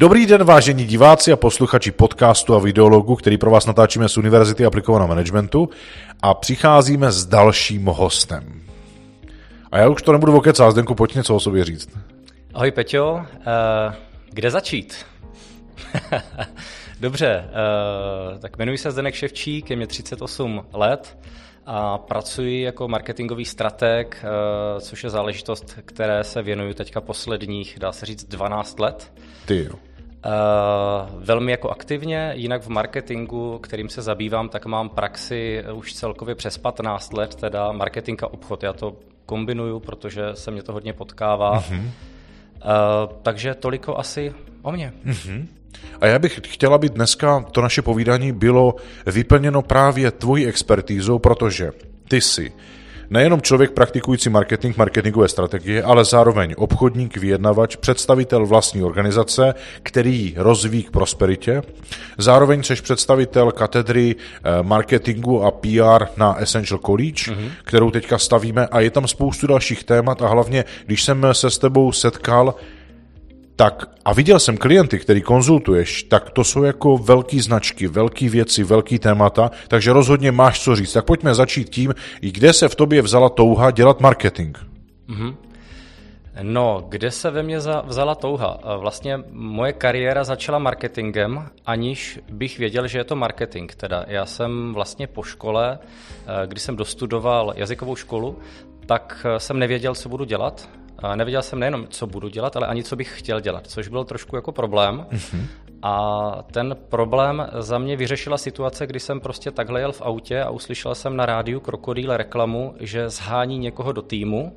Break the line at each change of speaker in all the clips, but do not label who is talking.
Dobrý den, vážení diváci a posluchači podcastu a videologu, který pro vás natáčíme z Univerzity aplikovaného managementu a přicházíme s dalším hostem. A já už to nebudu vokecát, Zdenku, pojď něco o sobě říct.
Ahoj Peťo, uh, kde začít? Dobře, uh, tak jmenuji se Zdenek Ševčík, je mě 38 let a pracuji jako marketingový strateg, uh, což je záležitost, které se věnuju teďka posledních, dá se říct, 12 let.
Ty jo.
Uh, velmi jako aktivně, jinak v marketingu, kterým se zabývám, tak mám praxi už celkově přes 15 let, teda marketing a obchod. Já to kombinuju, protože se mě to hodně potkává. Uh-huh. Uh, takže toliko asi o mě. Uh-huh.
A já bych chtěla, aby dneska to naše povídání bylo vyplněno právě tvojí expertízou, protože ty jsi Nejenom člověk praktikující marketing, marketingové strategie, ale zároveň obchodník, vyjednavač, představitel vlastní organizace, který rozvíjí k prosperitě. Zároveň jsi představitel katedry eh, marketingu a PR na Essential College, mm-hmm. kterou teďka stavíme a je tam spoustu dalších témat a hlavně, když jsem se s tebou setkal, tak a viděl jsem klienty, který konzultuješ, tak to jsou jako velké značky, velké věci, velký témata, takže rozhodně máš co říct. Tak pojďme začít tím, kde se v tobě vzala touha dělat marketing. Mm-hmm.
No, kde se ve mně vzala touha? Vlastně moje kariéra začala marketingem, aniž bych věděl, že je to marketing. Teda já jsem vlastně po škole, eh, když jsem dostudoval jazykovou školu, tak eh, jsem nevěděl, co budu dělat. Nevěděl jsem nejenom, co budu dělat, ale ani co bych chtěl dělat, což byl trošku jako problém. Mm-hmm. A ten problém za mě vyřešila situace, kdy jsem prostě takhle jel v autě a uslyšel jsem na rádiu Krokodýl reklamu, že zhání někoho do týmu.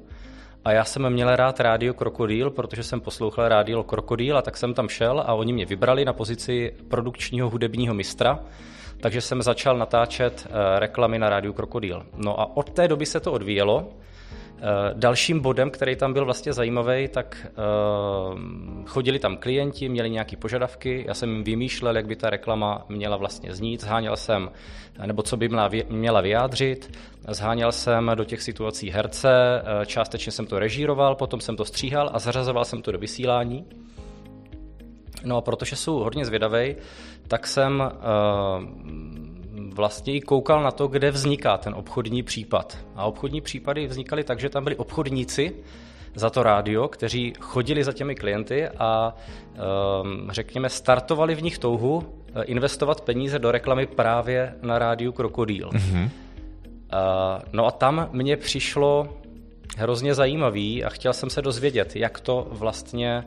A já jsem měl rád rádio Krokodýl, protože jsem poslouchal rádio Krokodýl a tak jsem tam šel a oni mě vybrali na pozici produkčního hudebního mistra. Takže jsem začal natáčet eh, reklamy na rádiu Krokodýl. No a od té doby se to odvíjelo. Eh, dalším bodem, který tam byl vlastně zajímavý, tak uh, chodili tam klienti, měli nějaké požadavky, já jsem jim vymýšlel, jak by ta reklama měla vlastně znít, zháněl jsem, nebo co by měla vyjádřit, zháněl jsem do těch situací herce, eh, částečně jsem to režíroval, potom jsem to stříhal a zařazoval jsem to do vysílání. No a protože jsou hodně zvědavý, tak jsem vlastně i koukal na to, kde vzniká ten obchodní případ. A obchodní případy vznikaly tak, že tam byli obchodníci za to rádio, kteří chodili za těmi klienty a um, řekněme startovali v nich touhu eh, investovat peníze do reklamy právě na rádiu Krokodýl. Mm-hmm. No a tam mně přišlo hrozně zajímavý a chtěl jsem se dozvědět, jak to vlastně,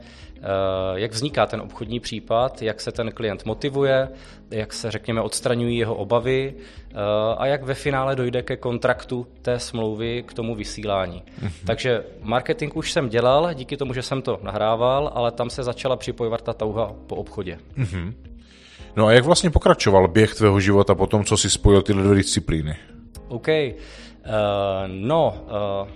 jak vzniká ten obchodní případ, jak se ten klient motivuje, jak se, řekněme, odstraňují jeho obavy eh, a jak ve finále dojde ke kontraktu té smlouvy k tomu vysílání. Mm-hmm. Takže marketing už jsem dělal, díky tomu, že jsem to nahrával, ale tam se začala připojovat ta touha po obchodě. Mm-hmm.
No a jak vlastně pokračoval běh tvého života po tom, co si spojil tyhle dvě disciplíny?
OK. Uh, no, uh,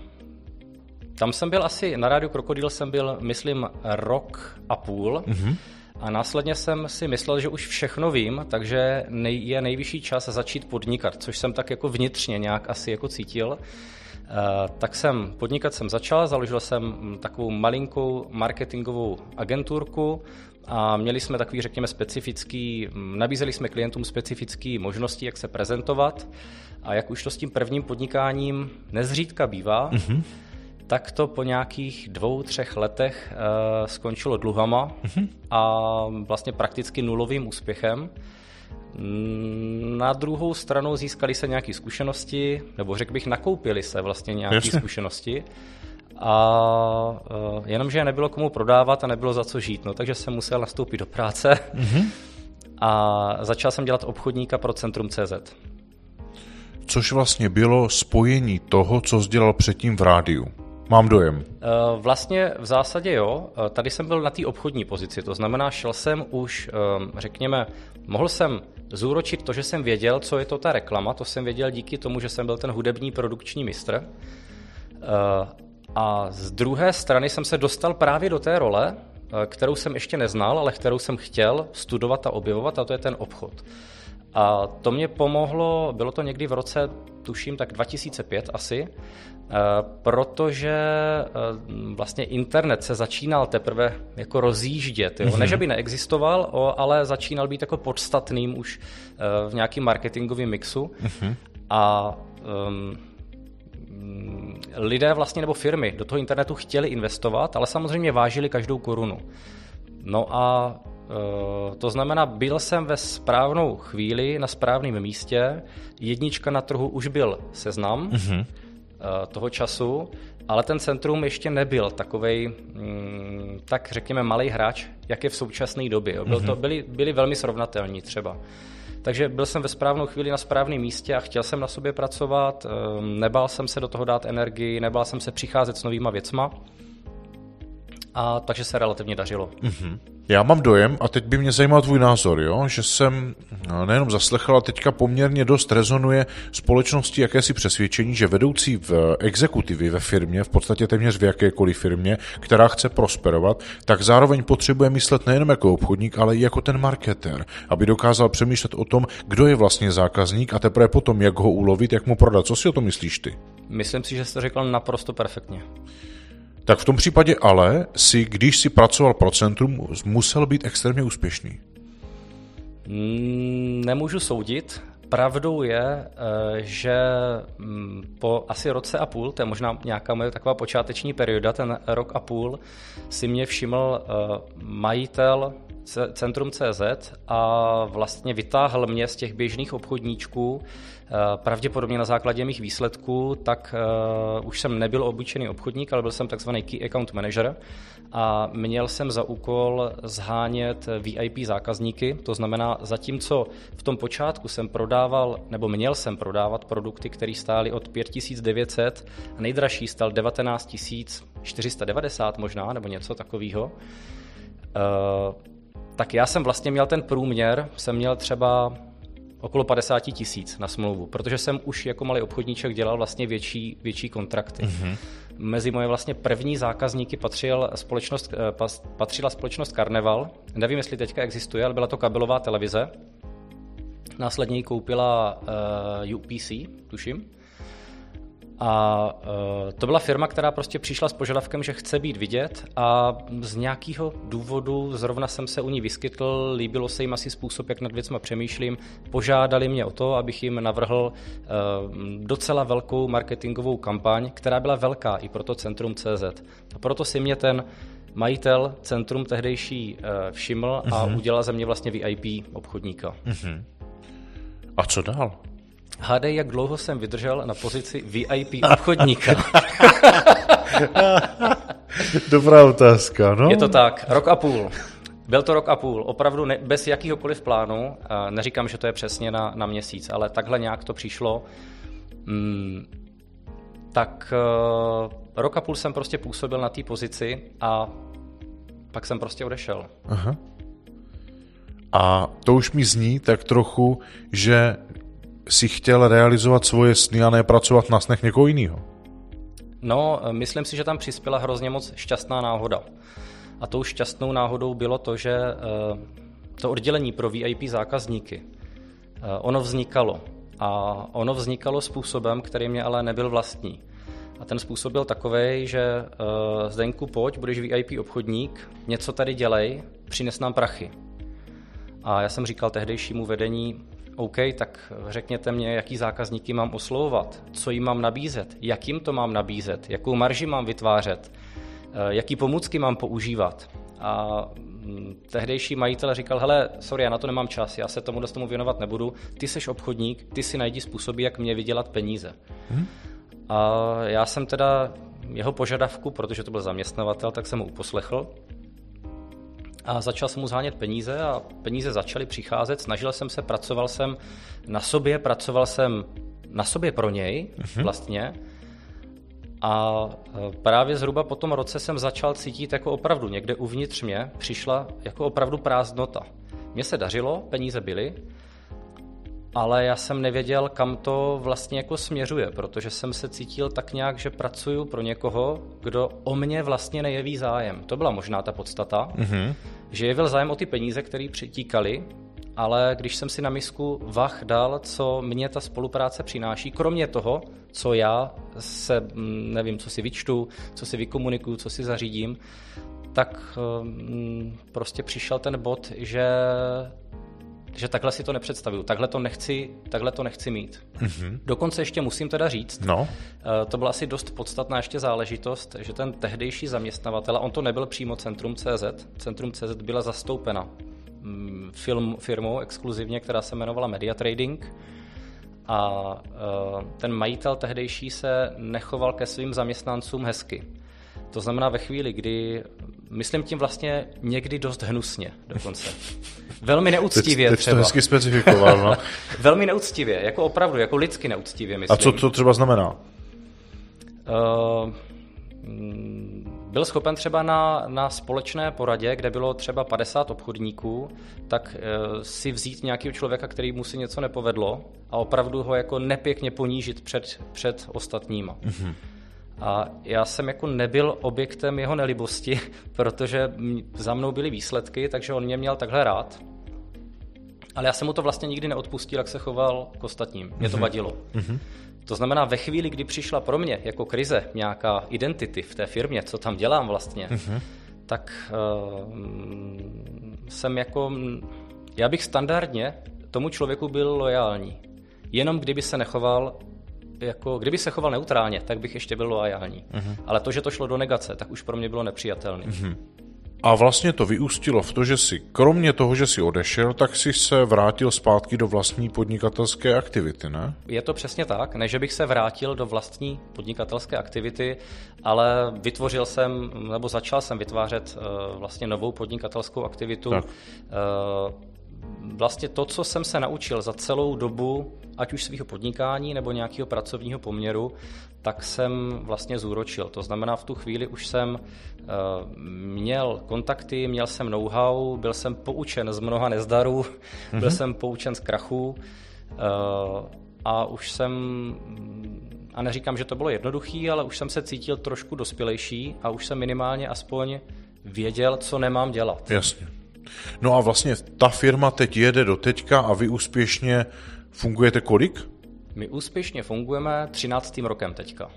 tam jsem byl asi, na rádiu Krokodýl jsem byl, myslím, rok a půl. Mm-hmm. A následně jsem si myslel, že už všechno vím, takže nej, je nejvyšší čas začít podnikat, což jsem tak jako vnitřně nějak asi jako cítil. Uh, tak jsem podnikat jsem začal, založil jsem takovou malinkou marketingovou agenturku a měli jsme takový, řekněme, specifický, nabízeli jsme klientům specifické možnosti, jak se prezentovat a jak už to s tím prvním podnikáním nezřídka bývá, mm-hmm tak to po nějakých dvou, třech letech uh, skončilo dluhama mm-hmm. a vlastně prakticky nulovým úspěchem. Na druhou stranu získali se nějaké zkušenosti, nebo řekl bych, nakoupili se vlastně nějaké zkušenosti. A uh, jenomže nebylo komu prodávat a nebylo za co žít, no, takže jsem musel nastoupit do práce mm-hmm. a začal jsem dělat obchodníka pro Centrum CZ.
Což vlastně bylo spojení toho, co jsi dělal předtím v rádiu. Mám dojem. Eh,
vlastně v zásadě jo. Eh, tady jsem byl na té obchodní pozici, to znamená, šel jsem už, ehm, řekněme, mohl jsem zúročit to, že jsem věděl, co je to ta reklama, to jsem věděl díky tomu, že jsem byl ten hudební produkční mistr. Eh, a z druhé strany jsem se dostal právě do té role, kterou jsem ještě neznal, ale kterou jsem chtěl studovat a objevovat, a to je ten obchod. A to mě pomohlo, bylo to někdy v roce, tuším, tak 2005 asi, protože vlastně internet se začínal teprve jako rozjíždět. Jo? Mm-hmm. Ne, že by neexistoval, ale začínal být jako podstatným už v nějakým marketingovém mixu. Mm-hmm. A um, lidé vlastně nebo firmy do toho internetu chtěli investovat, ale samozřejmě vážili každou korunu. No a to znamená, byl jsem ve správnou chvíli na správném místě, jednička na trhu už byl seznam mm-hmm. toho času, ale ten centrum ještě nebyl takový, mm, tak řekněme, malý hráč, jak je v současné době. Byl to, mhm. byli, byli velmi srovnatelní třeba. Takže byl jsem ve správnou chvíli na správném místě a chtěl jsem na sobě pracovat, ehm, nebál jsem se do toho dát energii, nebál jsem se přicházet s novýma věcma a takže se relativně dařilo. Mm-hmm.
Já mám dojem, a teď by mě zajímal tvůj názor, jo? že jsem no, nejenom zaslechl, ale teďka poměrně dost rezonuje společnosti jakési přesvědčení, že vedoucí v exekutivy ve firmě, v podstatě téměř v jakékoliv firmě, která chce prosperovat, tak zároveň potřebuje myslet nejenom jako obchodník, ale i jako ten marketer, aby dokázal přemýšlet o tom, kdo je vlastně zákazník a teprve potom, jak ho ulovit, jak mu prodat. Co si o tom myslíš ty?
Myslím si, že jsi to řekl naprosto perfektně
tak v tom případě ale si, když si pracoval pro centrum, musel být extrémně úspěšný.
Mm, nemůžu soudit. Pravdou je, eh, že mm, po asi roce a půl, to je možná nějaká moje taková počáteční perioda, ten rok a půl, si mě všiml eh, majitel Centrum CZ a vlastně vytáhl mě z těch běžných obchodníčků, eh, pravděpodobně na základě mých výsledků, tak uh, už jsem nebyl obyčejný obchodník, ale byl jsem takzvaný Key Account Manager a měl jsem za úkol zhánět VIP zákazníky, to znamená, zatímco v tom počátku jsem prodával, nebo měl jsem prodávat produkty, které stály od 5900 a nejdražší stal 19 490 možná, nebo něco takového, uh, tak já jsem vlastně měl ten průměr, jsem měl třeba okolo 50 tisíc na smlouvu, protože jsem už jako malý obchodníček dělal vlastně větší, větší kontrakty. Mm-hmm. Mezi moje vlastně první zákazníky patřil společnost, eh, patřila společnost Carnival. Nevím, jestli teďka existuje, ale byla to kabelová televize. Následně ji koupila uh, UPC, tuším. A uh, to byla firma, která prostě přišla s požadavkem, že chce být vidět a z nějakého důvodu zrovna jsem se u ní vyskytl, líbilo se jim asi způsob, jak nad věcma přemýšlím, požádali mě o to, abych jim navrhl uh, docela velkou marketingovou kampaň, která byla velká i pro to Centrum CZ. A proto si mě ten majitel Centrum tehdejší uh, všiml a uh-huh. udělal ze mě vlastně VIP obchodníka. Uh-huh.
A co dál?
Hádej, jak dlouho jsem vydržel na pozici VIP obchodníka.
Dobrá otázka, no.
Je to tak, rok a půl. Byl to rok a půl, opravdu ne, bez jakýhokoliv plánu. Neříkám, že to je přesně na, na měsíc, ale takhle nějak to přišlo. Hmm, tak uh, rok a půl jsem prostě působil na té pozici a pak jsem prostě odešel. Aha.
A to už mi zní tak trochu, že si chtěl realizovat svoje sny a ne pracovat na snech někoho jiného?
No, myslím si, že tam přispěla hrozně moc šťastná náhoda. A tou šťastnou náhodou bylo to, že eh, to oddělení pro VIP zákazníky, eh, ono vznikalo. A ono vznikalo způsobem, který mě ale nebyl vlastní. A ten způsob byl takový, že uh, Zdenku, pojď, budeš VIP obchodník, něco tady dělej, přines nám prachy. A já jsem říkal tehdejšímu vedení, OK, tak řekněte mě, jaký zákazníky mám oslovovat, co jim mám nabízet, jak jim to mám nabízet, jakou marži mám vytvářet, eh, jaký pomůcky mám používat. A mm, tehdejší majitel říkal, hele, sorry, já na to nemám čas, já se tomu tomu věnovat nebudu, ty jsi obchodník, ty si najdi způsoby, jak mě vydělat peníze. Hmm. A já jsem teda jeho požadavku, protože to byl zaměstnavatel, tak jsem mu uposlechl a začal jsem mu zhánět peníze a peníze začaly přicházet. Snažil jsem se, pracoval jsem na sobě, pracoval jsem na sobě pro něj uh-huh. vlastně. A e, právě zhruba po tom roce jsem začal cítit jako opravdu někde uvnitř mě přišla jako opravdu prázdnota. Mně se dařilo, peníze byly, ale já jsem nevěděl, kam to vlastně jako směřuje, protože jsem se cítil tak nějak, že pracuju pro někoho, kdo o mě vlastně nejeví zájem. To byla možná ta podstata, mm-hmm. že jevil zájem o ty peníze, které přitíkaly, ale když jsem si na misku vach dal, co mě ta spolupráce přináší, kromě toho, co já se, mm, nevím, co si vyčtu, co si vykomunikuju, co si zařídím, tak mm, prostě přišel ten bod, že že takhle si to nepředstavuju, takhle to nechci, takhle to nechci mít. Mm-hmm. Dokonce ještě musím teda říct,
no.
Eh, to byla asi dost podstatná ještě záležitost, že ten tehdejší zaměstnavatel, a on to nebyl přímo Centrum CZ, Centrum CZ byla zastoupena mm, film, firmou exkluzivně, která se jmenovala Media Trading, a eh, ten majitel tehdejší se nechoval ke svým zaměstnancům hezky. To znamená ve chvíli, kdy, myslím tím vlastně někdy dost hnusně dokonce. Velmi neúctivě
teď,
teď třeba.
to hezky specifikoval, no.
Velmi neúctivě, jako opravdu, jako lidsky neúctivě, myslím.
A co to třeba znamená?
Uh, byl schopen třeba na, na společné poradě, kde bylo třeba 50 obchodníků, tak uh, si vzít nějakého člověka, který mu si něco nepovedlo a opravdu ho jako nepěkně ponížit před, před ostatníma. Mm-hmm. A já jsem jako nebyl objektem jeho nelibosti, protože za mnou byly výsledky, takže on mě měl takhle rád. Ale já jsem mu to vlastně nikdy neodpustil, jak se choval k ostatním. Mě to mm-hmm. vadilo. Mm-hmm. To znamená, ve chvíli, kdy přišla pro mě jako krize nějaká identity v té firmě, co tam dělám vlastně, mm-hmm. tak uh, jsem jako, já bych standardně tomu člověku byl lojální. Jenom kdyby se nechoval jako, kdyby se choval neutrálně, tak bych ještě byl loajální. Mm-hmm. Ale to, že to šlo do negace, tak už pro mě bylo nepřijatelné. Mm-hmm.
A vlastně to vyústilo v to, že si, kromě toho, že si odešel, tak si se vrátil zpátky do vlastní podnikatelské aktivity, ne?
Je to přesně tak, ne, že bych se vrátil do vlastní podnikatelské aktivity, ale vytvořil jsem, nebo začal jsem vytvářet uh, vlastně novou podnikatelskou aktivitu. Tak. Uh, vlastně to, co jsem se naučil za celou dobu, ať už svého podnikání nebo nějakého pracovního poměru, tak jsem vlastně zúročil. To znamená, v tu chvíli už jsem uh, měl kontakty, měl jsem know-how, byl jsem poučen z mnoha nezdarů, mm-hmm. byl jsem poučen z krachů uh, a už jsem, a neříkám, že to bylo jednoduchý, ale už jsem se cítil trošku dospělejší a už jsem minimálně aspoň věděl, co nemám dělat.
Jasně. No a vlastně ta firma teď jede do teďka a vy úspěšně fungujete kolik?
My úspěšně fungujeme 13. rokem teďka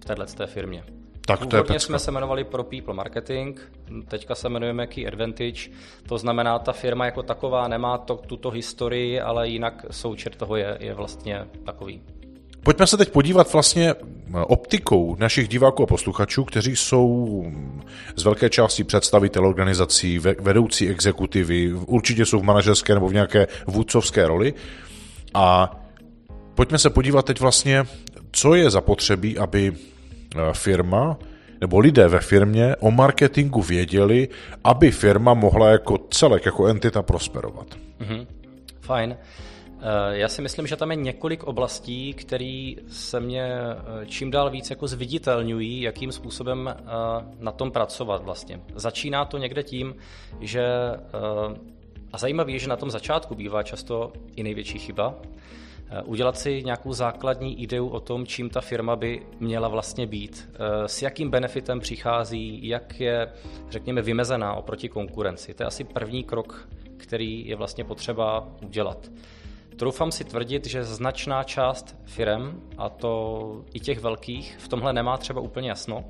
v této firmě.
Tak to je pecka.
jsme se jmenovali Pro People Marketing, teďka se jmenujeme Key Advantage, to znamená, ta firma jako taková nemá to, tuto historii, ale jinak součet toho je, je vlastně takový.
Pojďme se teď podívat vlastně eh, optikou našich diváků a posluchačů, kteří jsou z velké části představitel organizací, vedoucí exekutivy, určitě jsou v manažerské nebo v nějaké vůdcovské roli. A pojďme se podívat teď vlastně, co je zapotřebí, aby eh, firma nebo lidé ve firmě o marketingu věděli, aby firma mohla jako celek, jako entita prosperovat.
Mm-hmm. Fajn. Eh, já si myslím, že tam je několik oblastí, které se mě eh, čím dál víc jako zviditelňují, jakým způsobem eh, na tom pracovat vlastně. Začíná to někde tím, že a zajímavé je, že na tom začátku bývá často i největší chyba, udělat si nějakou základní ideu o tom, čím ta firma by měla vlastně být, s jakým benefitem přichází, jak je, řekněme, vymezená oproti konkurenci. To je asi první krok, který je vlastně potřeba udělat. Troufám si tvrdit, že značná část firm, a to i těch velkých, v tomhle nemá třeba úplně jasno.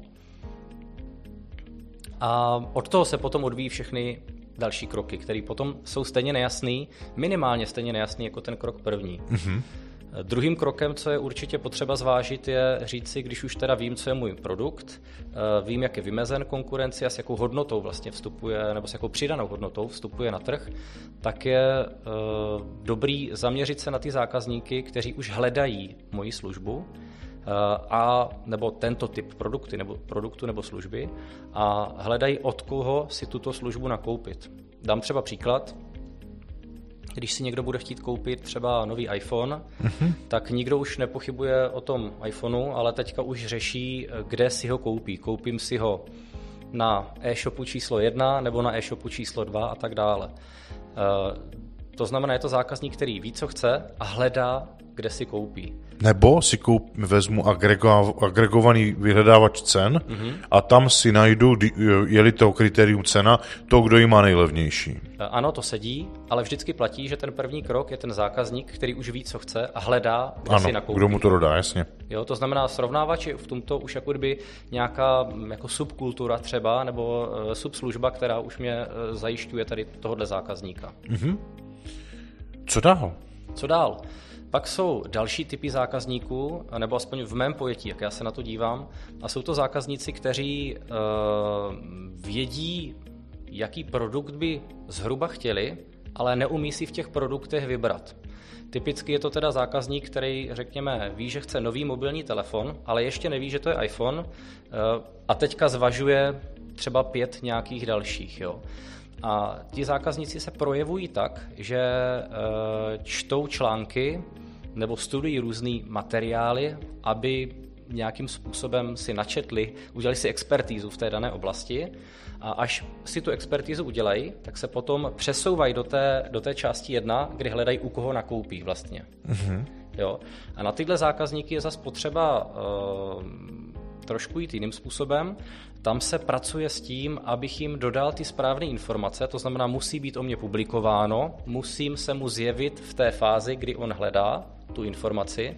A od toho se potom odvíjí všechny další kroky, které potom jsou stejně nejasný, minimálně stejně nejasný jako ten krok první. Mm-hmm. Druhým krokem, co je určitě potřeba zvážit, je říct si, když už teda vím, co je můj produkt, eh, vím, jak je vymezen konkurenci a s jakou hodnotou vlastně vstupuje, nebo s jakou přidanou hodnotou vstupuje na trh, tak je eh, dobrý zaměřit se na ty zákazníky, kteří už hledají moji službu, eh, a nebo tento typ produkty nebo produktu nebo služby a hledají od koho si tuto službu nakoupit. Dám třeba příklad když si někdo bude chtít koupit třeba nový iPhone, mm-hmm. tak nikdo už nepochybuje o tom iPhoneu, ale teďka už řeší, kde si ho koupí. Koupím si ho na e-shopu číslo 1 nebo na e-shopu číslo 2 a tak dále. Eh, to znamená, je to zákazník, který ví, co chce a hledá kde si koupí.
Nebo si koup, vezmu agrego, agregovaný vyhledávač cen mm-hmm. a tam si najdu, je-li to kritérium cena, to, kdo ji má nejlevnější.
E, ano, to sedí, ale vždycky platí, že ten první krok je ten zákazník, který už ví, co chce a hledá, kde
ano,
si nakoupí.
kdo mu to dodá, jasně.
Jo, to znamená, srovnávač je v tomto už jako kdyby nějaká jako subkultura třeba, nebo uh, subslužba, která už mě uh, zajišťuje tady tohohle zákazníka.
Mm-hmm. Co dál?
Co dál? Pak jsou další typy zákazníků, nebo aspoň v mém pojetí, jak já se na to dívám, a jsou to zákazníci, kteří uh, vědí, jaký produkt by zhruba chtěli, ale neumí si v těch produktech vybrat. Typicky je to teda zákazník, který, řekněme, ví, že chce nový mobilní telefon, ale ještě neví, že to je iPhone a teďka zvažuje třeba pět nějakých dalších. Jo. A ti zákazníci se projevují tak, že čtou články nebo studují různé materiály, aby nějakým způsobem si načetli, udělali si expertízu v té dané oblasti a až si tu expertízu udělají, tak se potom přesouvají do té, do té části jedna, kdy hledají, u koho nakoupí vlastně. Mm-hmm. Jo? A na tyhle zákazníky je zase potřeba uh, trošku jít jiným způsobem. Tam se pracuje s tím, abych jim dodal ty správné informace, to znamená, musí být o mě publikováno, musím se mu zjevit v té fázi, kdy on hledá tu informaci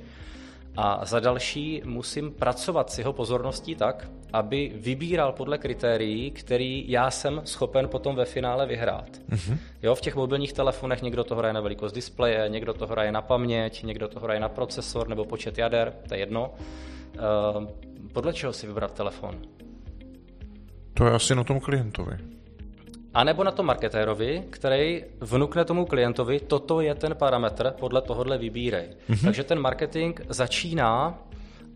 a za další musím pracovat s jeho pozorností tak, aby vybíral podle kritérií, který já jsem schopen potom ve finále vyhrát. Mm-hmm. Jo, v těch mobilních telefonech někdo to hraje na velikost displeje, někdo to hraje na paměť, někdo to hraje na procesor nebo počet jader, to je jedno. Uh, podle čeho si vybrat telefon?
To je asi na tom klientovi.
A nebo na tom marketérovi, který vnukne tomu klientovi, toto je ten parametr, podle tohohle vybírej. Mm-hmm. Takže ten marketing začíná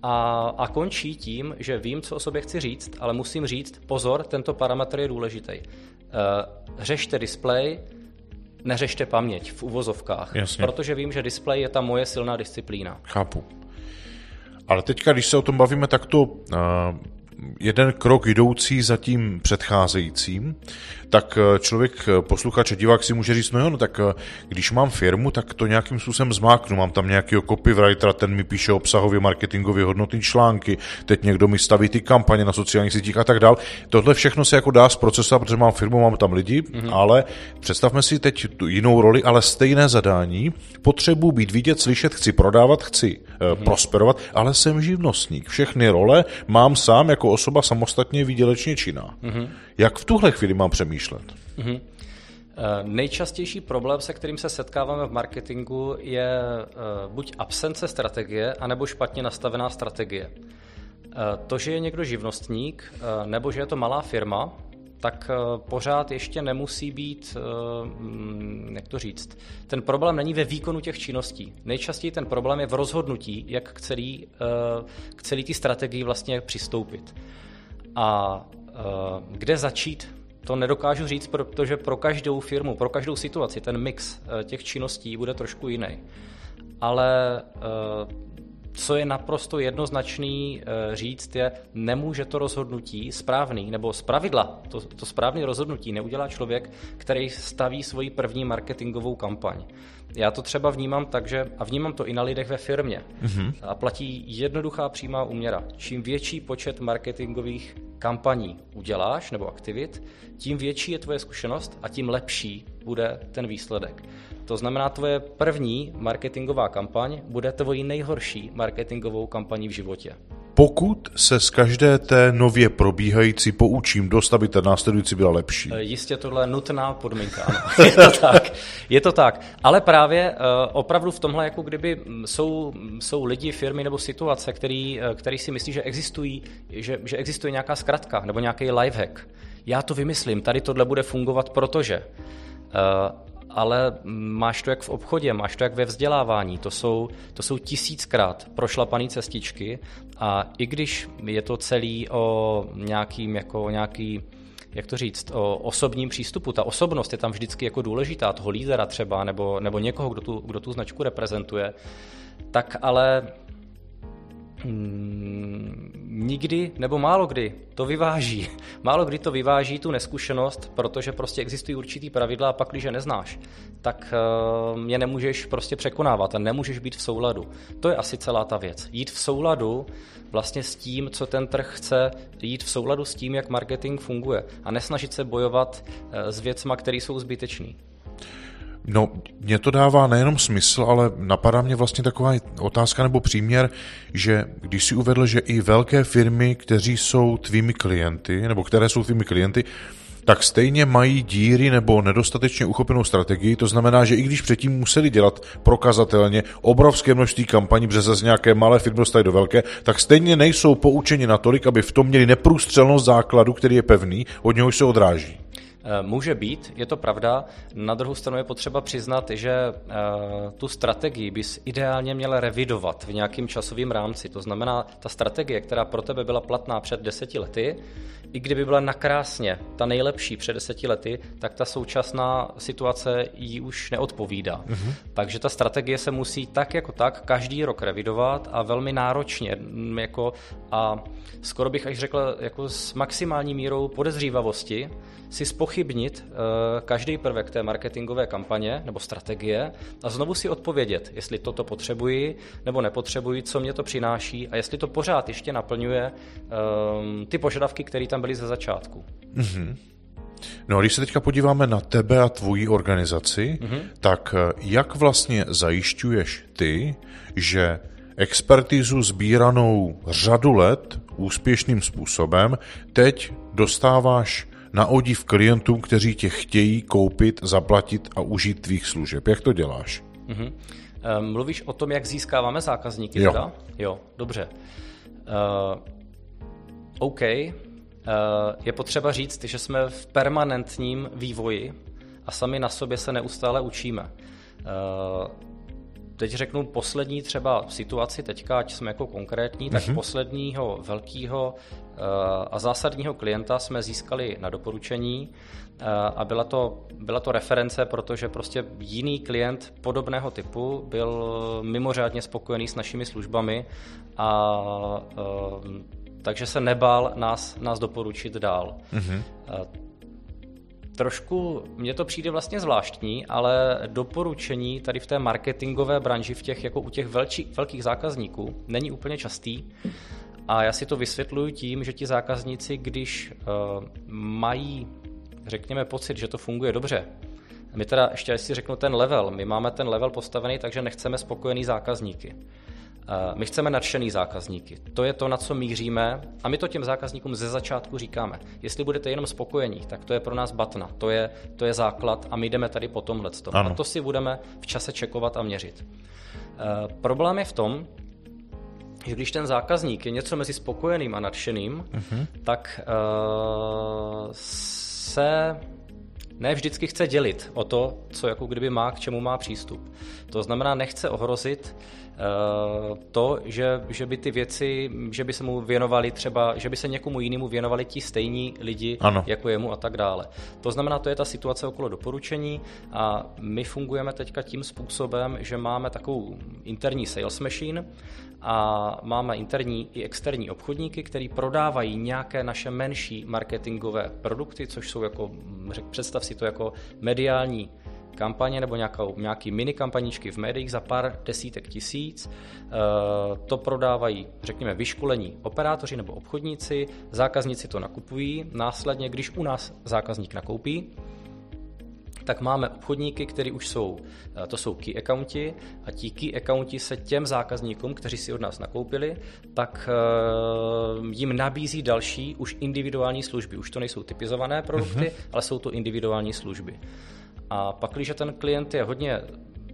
a, a končí tím, že vím, co o sobě chci říct, ale musím říct, pozor, tento parametr je důležitý. Uh, řešte display, neřešte paměť v uvozovkách, Jasně. protože vím, že display je ta moje silná disciplína.
Chápu. Ale teďka, když se o tom bavíme takto uh, jeden krok jdoucí za tím předcházejícím, tak eh, člověk, eh, posluchač a divák si může říct, no jo, no tak eh, když mám firmu, tak to nějakým způsobem zmáknu, mám tam nějakého copywritera, ten mi píše obsahově, marketingově hodnotné články, teď někdo mi staví ty kampaně na sociálních sítích a tak dál. Tohle všechno se jako dá zprocesovat, protože mám firmu, mám tam lidi, mm-hmm. ale představme si teď tu jinou roli, ale stejné zadání. Potřebuji být vidět, slyšet, chci prodávat, chci mm-hmm. prosperovat, ale jsem živnostník. Všechny role mám sám jako osoba samostatně výdělečně činná. Mm-hmm. Jak v tuhle chvíli mám přemýšlet? Mm-hmm.
Nejčastější problém, se kterým se setkáváme v marketingu, je uh, buď absence strategie, anebo špatně nastavená strategie. To, že je někdo živnostník, nebo že je to malá firma, tak pořád ještě nemusí být, mm, jak to říct, ten problém není ve výkonu těch činností. Nejčastěji ten problém je v rozhodnutí, jak k celý, k celý té strategii vlastně přistoupit. A kde začít, to nedokážu říct, protože pro každou firmu, pro každou situaci ten mix těch činností bude trošku jiný. Ale co je naprosto jednoznačný eh, říct, je, nemůže to rozhodnutí správný, nebo z pravidla to, to správné rozhodnutí neudělá člověk, který staví svoji první marketingovou kampaň. Já to třeba vnímám tak, že, a vnímám to i na lidech ve firmě, mm-hmm. a platí jednoduchá přímá úměra. Čím větší počet marketingových kampaní uděláš nebo aktivit, tím větší je tvoje zkušenost a tím lepší bude ten výsledek. To znamená, tvoje první marketingová kampaň bude tvojí nejhorší marketingovou kampaní v životě.
Pokud se z každé té nově probíhající poučím dost, aby ta následující byla lepší.
E, jistě tohle je nutná podmínka, ano. je to tak. Je to tak. Ale právě e, opravdu v tomhle, jako kdyby jsou, jsou lidi, firmy nebo situace, který, e, který si myslí, že existují, že, že existuje nějaká zkratka nebo nějaký lifehack. Já to vymyslím, tady tohle bude fungovat, protože ale máš to jak v obchodě, máš to jak ve vzdělávání. To jsou, to jsou tisíckrát prošlapané cestičky a i když je to celý o nějakým, jako nějaký, jak to říct, o osobním přístupu. Ta osobnost je tam vždycky jako důležitá, toho lídera třeba, nebo, nebo někoho, kdo tu, kdo tu značku reprezentuje. Tak ale nikdy nebo málo kdy to vyváží. Málo kdy to vyváží tu neskušenost, protože prostě existují určitý pravidla a pak, když je neznáš, tak uh, je nemůžeš prostě překonávat a nemůžeš být v souladu. To je asi celá ta věc. Jít v souladu vlastně s tím, co ten trh chce, jít v souladu s tím, jak marketing funguje a nesnažit se bojovat uh, s věcma, které jsou zbytečné.
No, mě to dává nejenom smysl, ale napadá mě vlastně taková otázka nebo příměr, že když si uvedl, že i velké firmy, kteří jsou tvými klienty, nebo které jsou tvými klienty, tak stejně mají díry nebo nedostatečně uchopenou strategii. To znamená, že i když předtím museli dělat prokazatelně obrovské množství kampaní, protože z nějaké malé firmy dostali do velké, tak stejně nejsou poučeni natolik, aby v tom měli neprůstřelnost základu, který je pevný, od něhož se odráží.
Eh, může být, je to pravda. Na druhou stranu je potřeba přiznat, že eh, tu strategii bys ideálně měl revidovat v nějakém časovém rámci. To znamená, ta strategie, která pro tebe byla platná před deseti lety, i kdyby byla nakrásně ta nejlepší před deseti lety, tak ta současná situace jí už neodpovídá. Mm-hmm. Takže ta strategie se musí tak jako tak každý rok revidovat a velmi náročně mm, jako a skoro bych až řekl jako s maximální mírou podezřívavosti si spochybnit uh, každý prvek té marketingové kampaně nebo strategie a znovu si odpovědět, jestli toto potřebuji nebo nepotřebuji, co mě to přináší a jestli to pořád ještě naplňuje um, ty požadavky, které tam byly ze začátku. Mm-hmm.
No a když se teďka podíváme na tebe a tvoji organizaci, mm-hmm. tak eh, jak vlastně zajišťuješ ty, že expertizu sbíranou řadu let úspěšným způsobem teď dostáváš na odiv klientům, kteří tě chtějí koupit, zaplatit a užít tvých služeb. Jak to děláš? Mm-hmm.
Mluvíš o tom, jak získáváme zákazníky? Jo. Teda? Jo, dobře. Uh, OK. Uh, je potřeba říct, že jsme v permanentním vývoji a sami na sobě se neustále učíme. Uh, teď řeknu poslední třeba situaci, teďka, ať jsme jako konkrétní, tak mm-hmm. posledního velkého uh, a zásadního klienta jsme získali na doporučení a byla to, byla to reference, protože prostě jiný klient podobného typu byl mimořádně spokojený s našimi službami a takže se nebál nás, nás doporučit dál. Mm-hmm. Trošku mně to přijde vlastně zvláštní, ale doporučení tady v té marketingové branži, v těch, jako u těch velčí, velkých zákazníků, není úplně častý. A já si to vysvětluji tím, že ti zákazníci, když uh, mají, řekněme, pocit, že to funguje dobře, my teda ještě, si řeknu ten level, my máme ten level postavený, takže nechceme spokojený zákazníky. Eh, my chceme nadšený zákazníky. To je to, na co míříme a my to těm zákazníkům ze začátku říkáme. Jestli budete jenom spokojení, tak to je pro nás batna, to je, to je základ a my jdeme tady po tomhle. A to si budeme v čase čekovat a měřit. Uh, problém je v tom, že když ten zákazník je něco mezi spokojeným a nadšeným, uh-huh. tak uh, se ne vždycky chce dělit o to, co jako kdyby má, k čemu má přístup. To znamená, nechce ohrozit Eh, to, že, že by ty věci, že by se mu věnovali třeba, že by se někomu jinému věnovali ti stejní lidi ano. jako jemu a tak dále. To znamená, to je ta situace okolo doporučení a my fungujeme teďka tím způsobem, že máme takovou interní sales machine a máme interní i externí obchodníky, který prodávají nějaké naše menší marketingové produkty, což jsou jako, představ si to jako mediální kampaně nebo nějakou, nějaký mini kampaničky v médiích za pár desítek tisíc. Eh, to prodávají, řekněme, vyškolení operátoři nebo obchodníci, zákazníci to nakupují, následně, když u nás zákazník nakoupí, tak máme obchodníky, kteří už jsou, eh, to jsou key accounti a ti key accounti se těm zákazníkům, kteří si od nás nakoupili, tak eh, jim nabízí další už individuální služby. Už to nejsou typizované produkty, uh-huh. ale jsou to individuální služby. A pak, když ten klient je hodně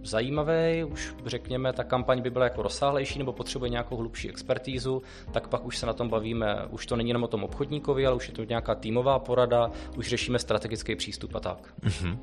zajímavý, už řekněme, ta kampaň by byla jako rozsáhlejší nebo potřebuje nějakou hlubší expertízu, tak pak už se na tom bavíme, už to není jenom o tom obchodníkovi, ale už je to nějaká týmová porada, už řešíme strategický přístup a tak. Mm-hmm.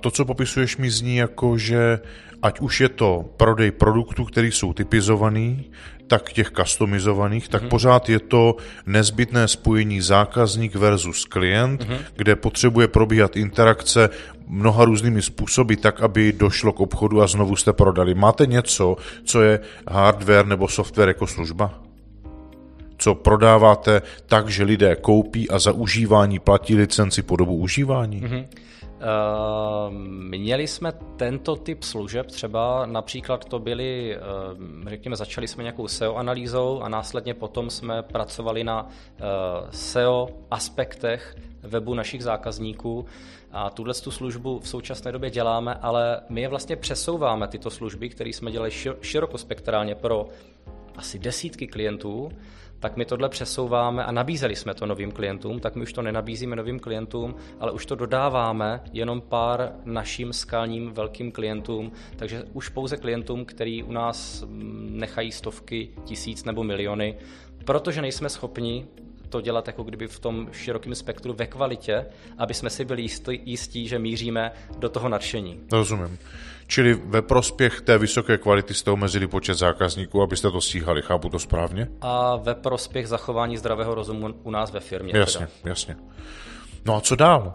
to, co popisuješ, mi zní jako, že ať už je to prodej produktů, které jsou typizovaný, tak těch customizovaných, tak hmm. pořád je to nezbytné spojení zákazník versus klient, hmm. kde potřebuje probíhat interakce mnoha různými způsoby, tak, aby došlo k obchodu a znovu jste prodali. Máte něco, co je hardware nebo software jako služba? Co prodáváte tak, že lidé koupí a za užívání platí licenci po dobu užívání? Hmm.
Uh, měli jsme tento typ služeb, třeba například to byly, uh, řekněme, začali jsme nějakou SEO analýzou a následně potom jsme pracovali na uh, SEO aspektech webu našich zákazníků. A tuhle tu službu v současné době děláme, ale my je vlastně přesouváme, tyto služby, které jsme dělali širokospektrálně pro asi desítky klientů, tak my tohle přesouváme a nabízeli jsme to novým klientům, tak my už to nenabízíme novým klientům, ale už to dodáváme jenom pár našim skalním velkým klientům, takže už pouze klientům, který u nás mm, nechají stovky, tisíc nebo miliony, protože nejsme schopni to dělat jako kdyby v tom širokém spektru ve kvalitě, aby jsme si byli jistí, jistí, že míříme do toho nadšení.
Rozumím. Čili ve prospěch té vysoké kvality jste omezili počet zákazníků, abyste to stíhali, chápu to správně?
A ve prospěch zachování zdravého rozumu u nás ve firmě.
Jasně, teda. jasně. No a co dál?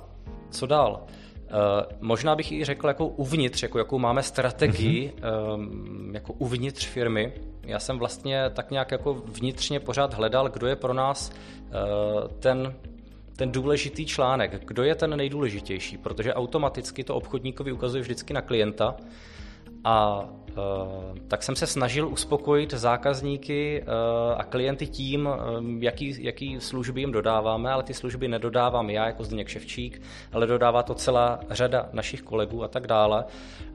Co dál? Uh, možná bych i řekl jako uvnitř, jako jakou máme strategii mm-hmm. um, jako uvnitř firmy. Já jsem vlastně tak nějak jako vnitřně pořád hledal, kdo je pro nás uh, ten ten důležitý článek, kdo je ten nejdůležitější, protože automaticky to obchodníkovi ukazuje vždycky na klienta a e, tak jsem se snažil uspokojit zákazníky e, a klienty tím, e, jaký, jaký služby jim dodáváme, ale ty služby nedodávám já jako Zdeněk Ševčík, ale dodává to celá řada našich kolegů a tak dále.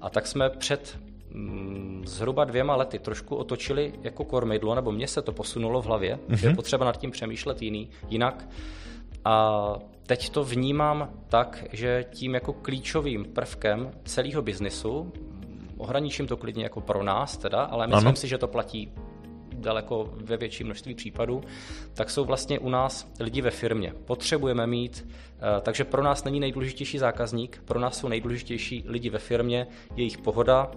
A tak jsme před mm, zhruba dvěma lety trošku otočili jako kormidlo, nebo mně se to posunulo v hlavě, mm-hmm. že je mhm. potřeba nad tím přemýšlet jiný, jinak. A teď to vnímám tak, že tím jako klíčovým prvkem celého biznisu, ohraničím to klidně jako pro nás teda, ale myslím ano. si, že to platí daleko ve větší množství případů, tak jsou vlastně u nás lidi ve firmě. Potřebujeme mít, eh, takže pro nás není nejdůležitější zákazník, pro nás jsou nejdůležitější lidi ve firmě, jejich pohoda,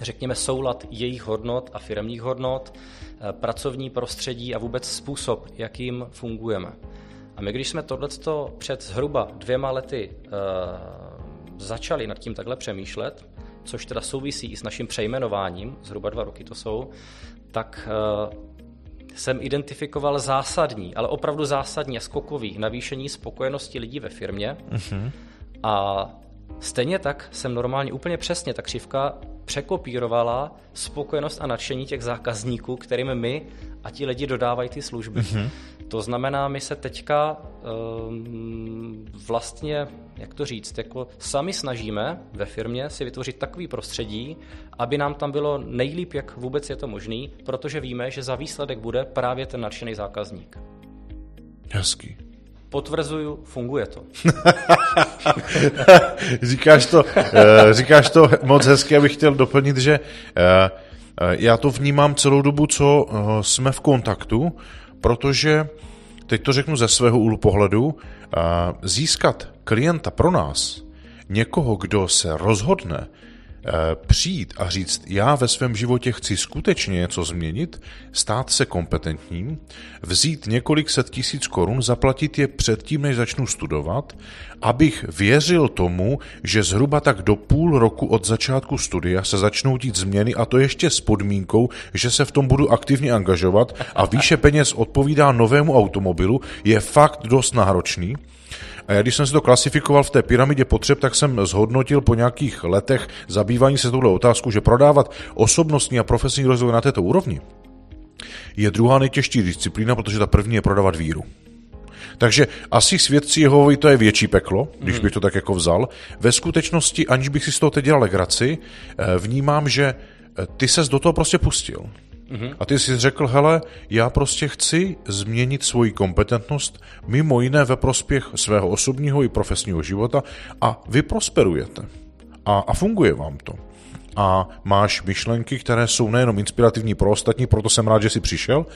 řekněme soulad jejich hodnot a firmních hodnot, eh, pracovní prostředí a vůbec způsob, jakým fungujeme. A my, když jsme tohleto před zhruba dvěma lety uh, začali nad tím takhle přemýšlet, což teda souvisí i s naším přejmenováním, zhruba dva roky to jsou, tak uh, jsem identifikoval zásadní, ale opravdu zásadní a skokový navýšení spokojenosti lidí ve firmě. Uh-huh. A stejně tak jsem normálně úplně přesně, ta křivka překopírovala spokojenost a nadšení těch zákazníků, kterým my a ti lidi dodávají ty služby. Uh-huh. To znamená, my se teďka um, vlastně, jak to říct, jako sami snažíme ve firmě si vytvořit takový prostředí, aby nám tam bylo nejlíp, jak vůbec je to možný, protože víme, že za výsledek bude právě ten nadšený zákazník.
Hezký.
Potvrzuju, funguje to.
říkáš, to uh, říkáš to moc hezky, abych chtěl doplnit, že uh, já to vnímám celou dobu, co jsme v kontaktu, protože, teď to řeknu ze svého úhlu pohledu, získat klienta pro nás, někoho, kdo se rozhodne přijít a říct, já ve svém životě chci skutečně něco změnit, stát se kompetentním, vzít několik set tisíc korun, zaplatit je předtím, než začnu studovat, abych věřil tomu, že zhruba tak do půl roku od začátku studia se začnou dít změny a to ještě s podmínkou, že se v tom budu aktivně angažovat a výše peněz odpovídá novému automobilu, je fakt dost náročný. A já, když jsem si to klasifikoval v té pyramidě potřeb, tak jsem zhodnotil po nějakých letech zabývání se touhle otázku, že prodávat osobnostní a profesní rozvoj na této úrovni je druhá nejtěžší disciplína, protože ta první je prodávat víru. Takže asi svědci Jehovovi to je větší peklo, když mhm. bych to tak jako vzal. Ve skutečnosti, aniž bych si z toho teď dělal legraci, eh, vnímám, že eh, ty ses do toho prostě pustil. Mm-hmm. A ty jsi řekl, hele, já prostě chci změnit svoji kompetentnost mimo jiné ve prospěch svého osobního i profesního života a vy prosperujete. A, a funguje vám to. A máš myšlenky, které jsou nejenom inspirativní pro ostatní, proto jsem rád, že jsi přišel,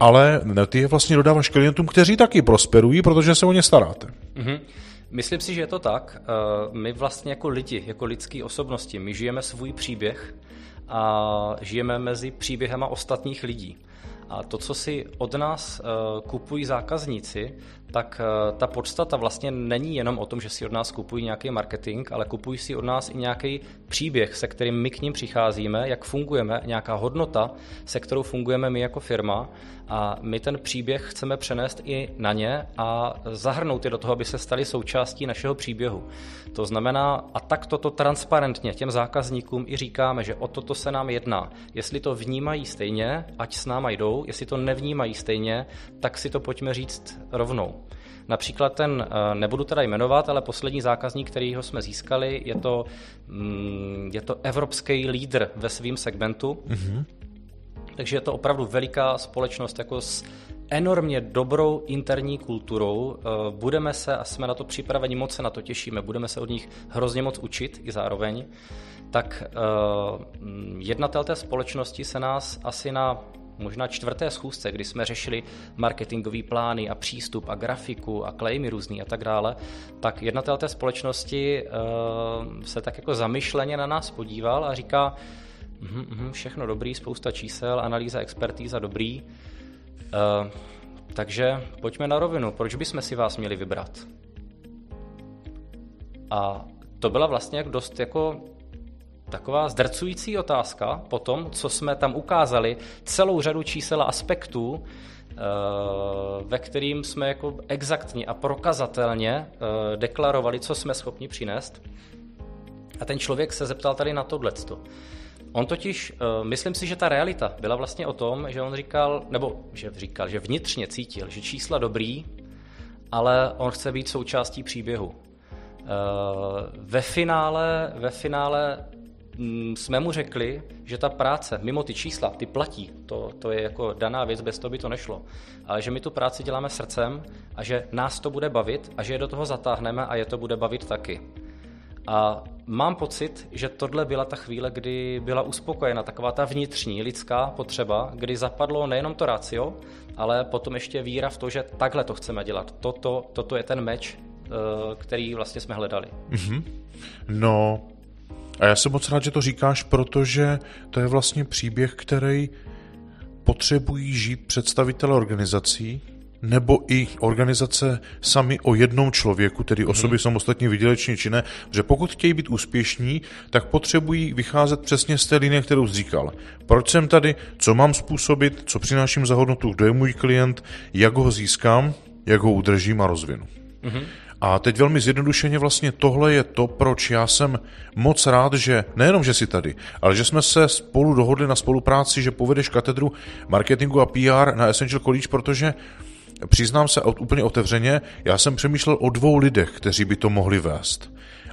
ale ty je vlastně dodáváš klientům, kteří taky prosperují, protože se o ně staráte.
Mm-hmm. Myslím si, že je to tak. My vlastně jako lidi, jako lidské osobnosti, my žijeme svůj příběh a žijeme mezi příběhama ostatních lidí. A to, co si od nás kupují zákazníci, tak eh, ta podstata vlastně není jenom o tom, že si od nás kupují nějaký marketing, ale kupují si od nás i nějaký příběh, se kterým my k ním přicházíme, jak fungujeme, nějaká hodnota, se kterou fungujeme my jako firma a my ten příběh chceme přenést i na ně a zahrnout je do toho, aby se stali součástí našeho příběhu. To znamená, a tak toto transparentně těm zákazníkům i říkáme, že o toto se nám jedná. Jestli to vnímají stejně, ať s náma jdou, jestli to nevnímají stejně, tak si to pojďme říct rovnou. Například ten, eh, nebudu teda jmenovat, ale poslední zákazník, kterýho jsme získali, je to, mm, je to evropský lídr ve svém segmentu. Mm-hmm. Takže je to opravdu veliká společnost jako s enormně dobrou interní kulturou. Eh, budeme se, a jsme na to připraveni, moc se na to těšíme, budeme se od nich hrozně moc učit i zároveň. Tak eh, jednatel té společnosti se nás asi na možná čtvrté schůzce, kdy jsme řešili marketingové plány a přístup a grafiku a claimy různý a tak dále, tak jednatel té společnosti uh, se tak jako zamyšleně na nás podíval a říká, mm, mm, všechno dobrý, spousta čísel, analýza, expertíza dobrý, uh, takže pojďme na rovinu, proč bychom si vás měli vybrat? A to byla vlastně dost jako Taková zdrcující otázka po tom, co jsme tam ukázali, celou řadu čísel a aspektů, eh, ve kterým jsme jako exaktně a prokazatelně eh, deklarovali, co jsme schopni přinést. A ten člověk se zeptal tady na tohleto. On totiž, eh, myslím si, že ta realita byla vlastně o tom, že on říkal, nebo že říkal, že vnitřně cítil, že čísla dobrý, ale on chce být součástí příběhu. Ve finále, ve finále jsme mu řekli, že ta práce, mimo ty čísla, ty platí, to, to je jako daná věc, bez toho by to nešlo, ale že my tu práci děláme srdcem a že nás to bude bavit a že je do toho zatáhneme a je to bude bavit taky. A mám pocit, že tohle byla ta chvíle, kdy byla uspokojena taková ta vnitřní lidská potřeba, kdy zapadlo nejenom to rácio, ale potom ještě víra v to, že takhle to chceme dělat. Toto, toto je ten meč, eh, který vlastně jsme hledali.
Mm-hmm. No, a já jsem moc rád, že to říkáš, protože to je vlastně příběh, který potřebují žít představitelé organizací, nebo i organizace sami o jednom člověku, tedy mhm. osoby hmm. samostatně vydělečně činné, že pokud chtějí být úspěšní, tak potřebují vycházet přesně z té linie, kterou jsi říkal. Proč jsem tady, co mám způsobit, co přináším za hodnotu, kdo je můj klient, jak ho získám, jak ho udržím a rozvinu. Hmm. A teď velmi zjednodušeně vlastně tohle je to, proč já jsem moc rád, že nejenom, že jsi tady, ale že jsme se spolu dohodli na spolupráci, že povedeš katedru marketingu a PR na Essential College, protože přiznám se úplně otevřeně, já jsem přemýšlel o dvou lidech, kteří by to mohli vést.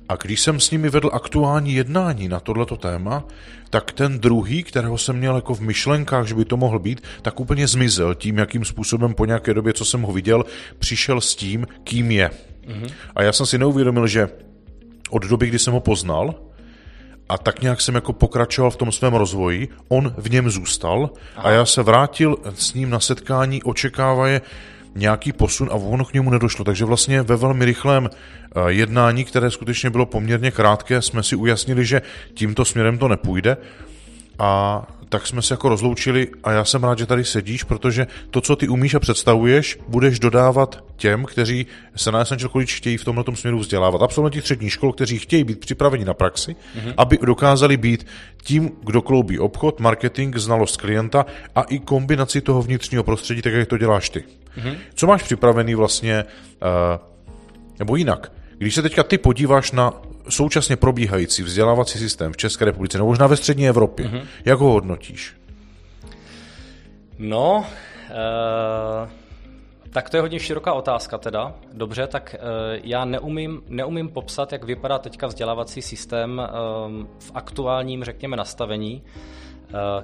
A když jsem s nimi vedl aktuální jednání na tohleto téma, tak ten druhý, kterého jsem měl jako v myšlenkách, že by to mohl být, tak úplně zmizel tím, jakým způsobem po nějaké době, co jsem ho viděl, přišel s tím, kým je. Mm-hmm. A já jsem si neuvědomil, že od doby, kdy jsem ho poznal, a tak nějak jsem jako pokračoval v tom svém rozvoji, on v něm zůstal Aha. a já se vrátil s ním na setkání, očekávaje nějaký posun a ono k němu nedošlo. Takže vlastně ve velmi rychlém eh, jednání, které skutečně bylo poměrně krátké, jsme si ujasnili, že tímto směrem to nepůjde a tak jsme se jako rozloučili a já jsem rád, že tady sedíš, protože to, co ty umíš a představuješ, budeš dodávat těm, kteří se na Essential College chtějí v tomhle směru vzdělávat. Absolventi střední škol, kteří chtějí být připraveni na praxi, mm-hmm. aby dokázali být tím, kdo kloubí obchod, marketing, znalost klienta a i kombinaci toho vnitřního prostředí, tak jak to děláš ty. Mm-hmm. Co máš připravený vlastně, uh, nebo jinak, když se teďka ty podíváš na současně probíhající vzdělávací systém v České republice, nebo možná ve střední Evropě, mm-hmm. jak ho hodnotíš?
No, uh, tak to je hodně široká otázka teda. Dobře, tak uh, já neumím, neumím popsat, jak vypadá teďka vzdělávací systém um, v aktuálním, řekněme, nastavení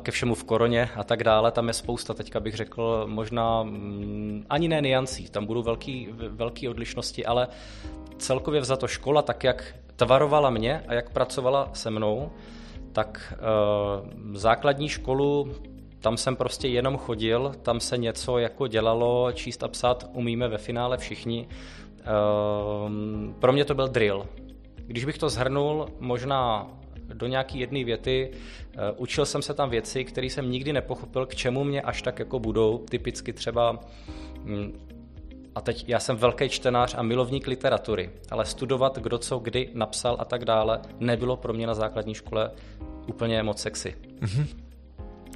ke všemu v koroně a tak dále. Tam je spousta, teďka bych řekl, možná mm, ani ne niancí, tam budou velký, velký odlišnosti, ale celkově vzato škola, tak jak tvarovala mě a jak pracovala se mnou, tak uh, základní školu, tam jsem prostě jenom chodil, tam se něco jako dělalo, číst a psát umíme ve finále všichni. Um, pro mě to byl drill. Když bych to zhrnul možná do nějaký jedné věty, uh, učil jsem se tam věci, které jsem nikdy nepochopil, k čemu mě až tak jako budou. Typicky třeba um, a teď já jsem velký čtenář a milovník literatury, ale studovat, kdo co kdy napsal a tak dále, nebylo pro mě na základní škole úplně moc sexy. Mm-hmm.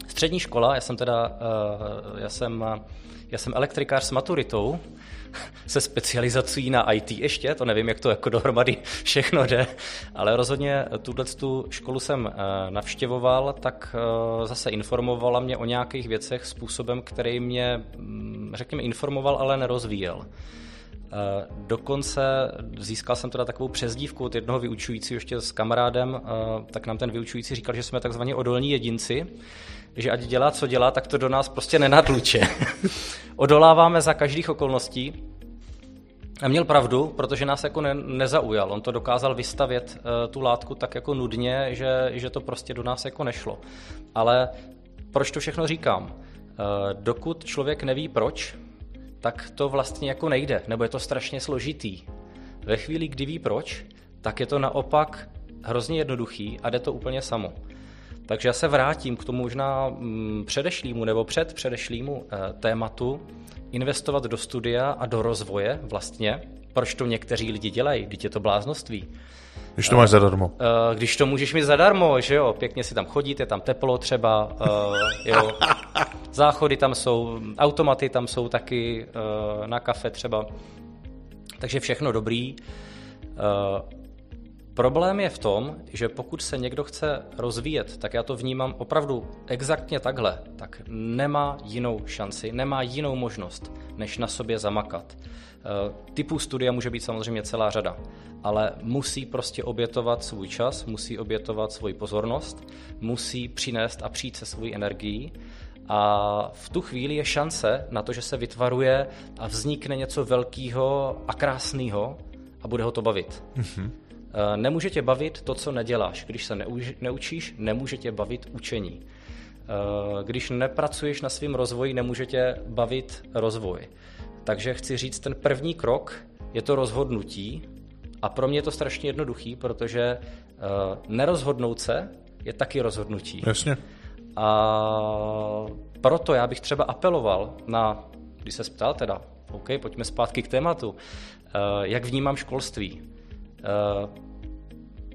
Střední škola, já jsem teda, uh, já jsem, já jsem elektrikář s maturitou, se specializací na IT ještě, to nevím, jak to jako dohromady všechno jde, ale rozhodně tuhle tu školu jsem eh, navštěvoval, tak eh, zase informovala mě o nějakých věcech způsobem, který mě, mm, řekněme, informoval, ale nerozvíjel. Eh, dokonce získal jsem teda takovou přezdívku od jednoho vyučujícího ještě s kamarádem, tak nám ten vyučující říkal, že jsme takzvaně odolní jedinci, že ať dělá, co dělá, tak to do nás prostě nenadluče. Odoláváme za každých okolností. A měl pravdu, protože nás jako ne, nezaujal. On to dokázal vystavět uh, tu látku tak jako nudně, že, že to prostě do nás jako nešlo. Ale proč to všechno říkám? Uh, dokud člověk neví proč, tak to vlastně jako nejde, nebo je to strašně složitý. Ve chvíli, kdy ví proč, tak je to naopak hrozně jednoduchý a jde to úplně samo. Takže já se vrátím k tomu možná mm, předešlýmu nebo před předešlýmu eh, tématu investovat do studia a do rozvoje vlastně. Proč to někteří lidi dělají? Když je to bláznoství.
Když to máš zadarmo.
Uh, když to můžeš mít zadarmo, že jo, pěkně si tam chodíte, tam teplo třeba, jo, záchody tam jsou, automaty tam jsou taky, na kafe třeba, takže všechno dobrý. Problém je v tom, že pokud se někdo chce rozvíjet, tak já to vnímám opravdu exaktně takhle, tak nemá jinou šanci, nemá jinou možnost, než na sobě zamakat. Eh, typů studia může být samozřejmě celá řada, ale musí prostě obětovat svůj čas, musí obětovat svoji pozornost, musí přinést a přijít se svojí energií a v tu chvíli je šance na to, že se vytvaruje a vznikne něco velkého a krásného a bude ho to bavit. Mm-hmm. Eh, nemůže tě bavit to, co neděláš. Když se neučíš, nemůže tě bavit učení. Eh, když nepracuješ na svém rozvoji, nemůže tě bavit rozvoj. Takže chci říct, ten první krok je to rozhodnutí a pro mě je to strašně jednoduchý, protože eh, nerozhodnout se je taky rozhodnutí.
Jasně.
A proto já bych třeba apeloval na, když se ptal teda, OK, pojďme zpátky k tématu, jak vnímám školství.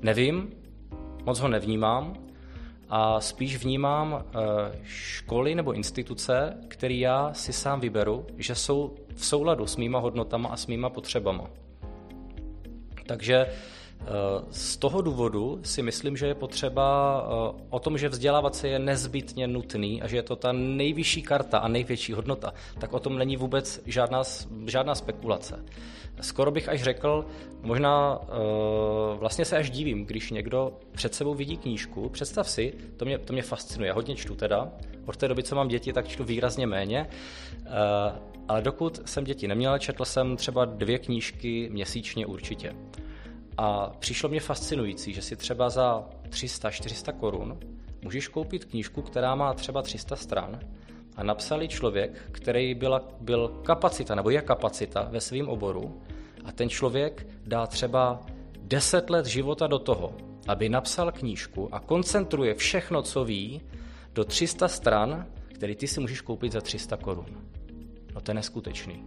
Nevím, moc ho nevnímám a spíš vnímám uh, školy nebo instituce, které já si sám vyberu, že jsou v souladu s mýma hodnotama a s mýma potřebama. Takže z toho důvodu si myslím, že je potřeba eh, o tom, že vzdělávat se je nezbytně nutný a že je to ta nejvyšší karta a největší hodnota, tak o tom není vůbec žádná, žádná spekulace. Skoro bych až řekl, možná eh, vlastně se až divím, když někdo před sebou vidí knížku. Představ si, to mě, to mě fascinuje, hodně čtu teda. Od té doby, co mám děti, tak čtu výrazně méně. Eh, ale dokud jsem děti neměl, četl jsem třeba dvě knížky měsíčně určitě. A přišlo mě fascinující, že si třeba za 300-400 korun můžeš koupit knížku, která má třeba 300 stran a napsali člověk, který byla, byl kapacita nebo je kapacita ve svém oboru a ten člověk dá třeba 10 let života do toho, aby napsal knížku a koncentruje všechno, co ví, do 300 stran, který ty si můžeš koupit za 300 korun. No to je neskutečný.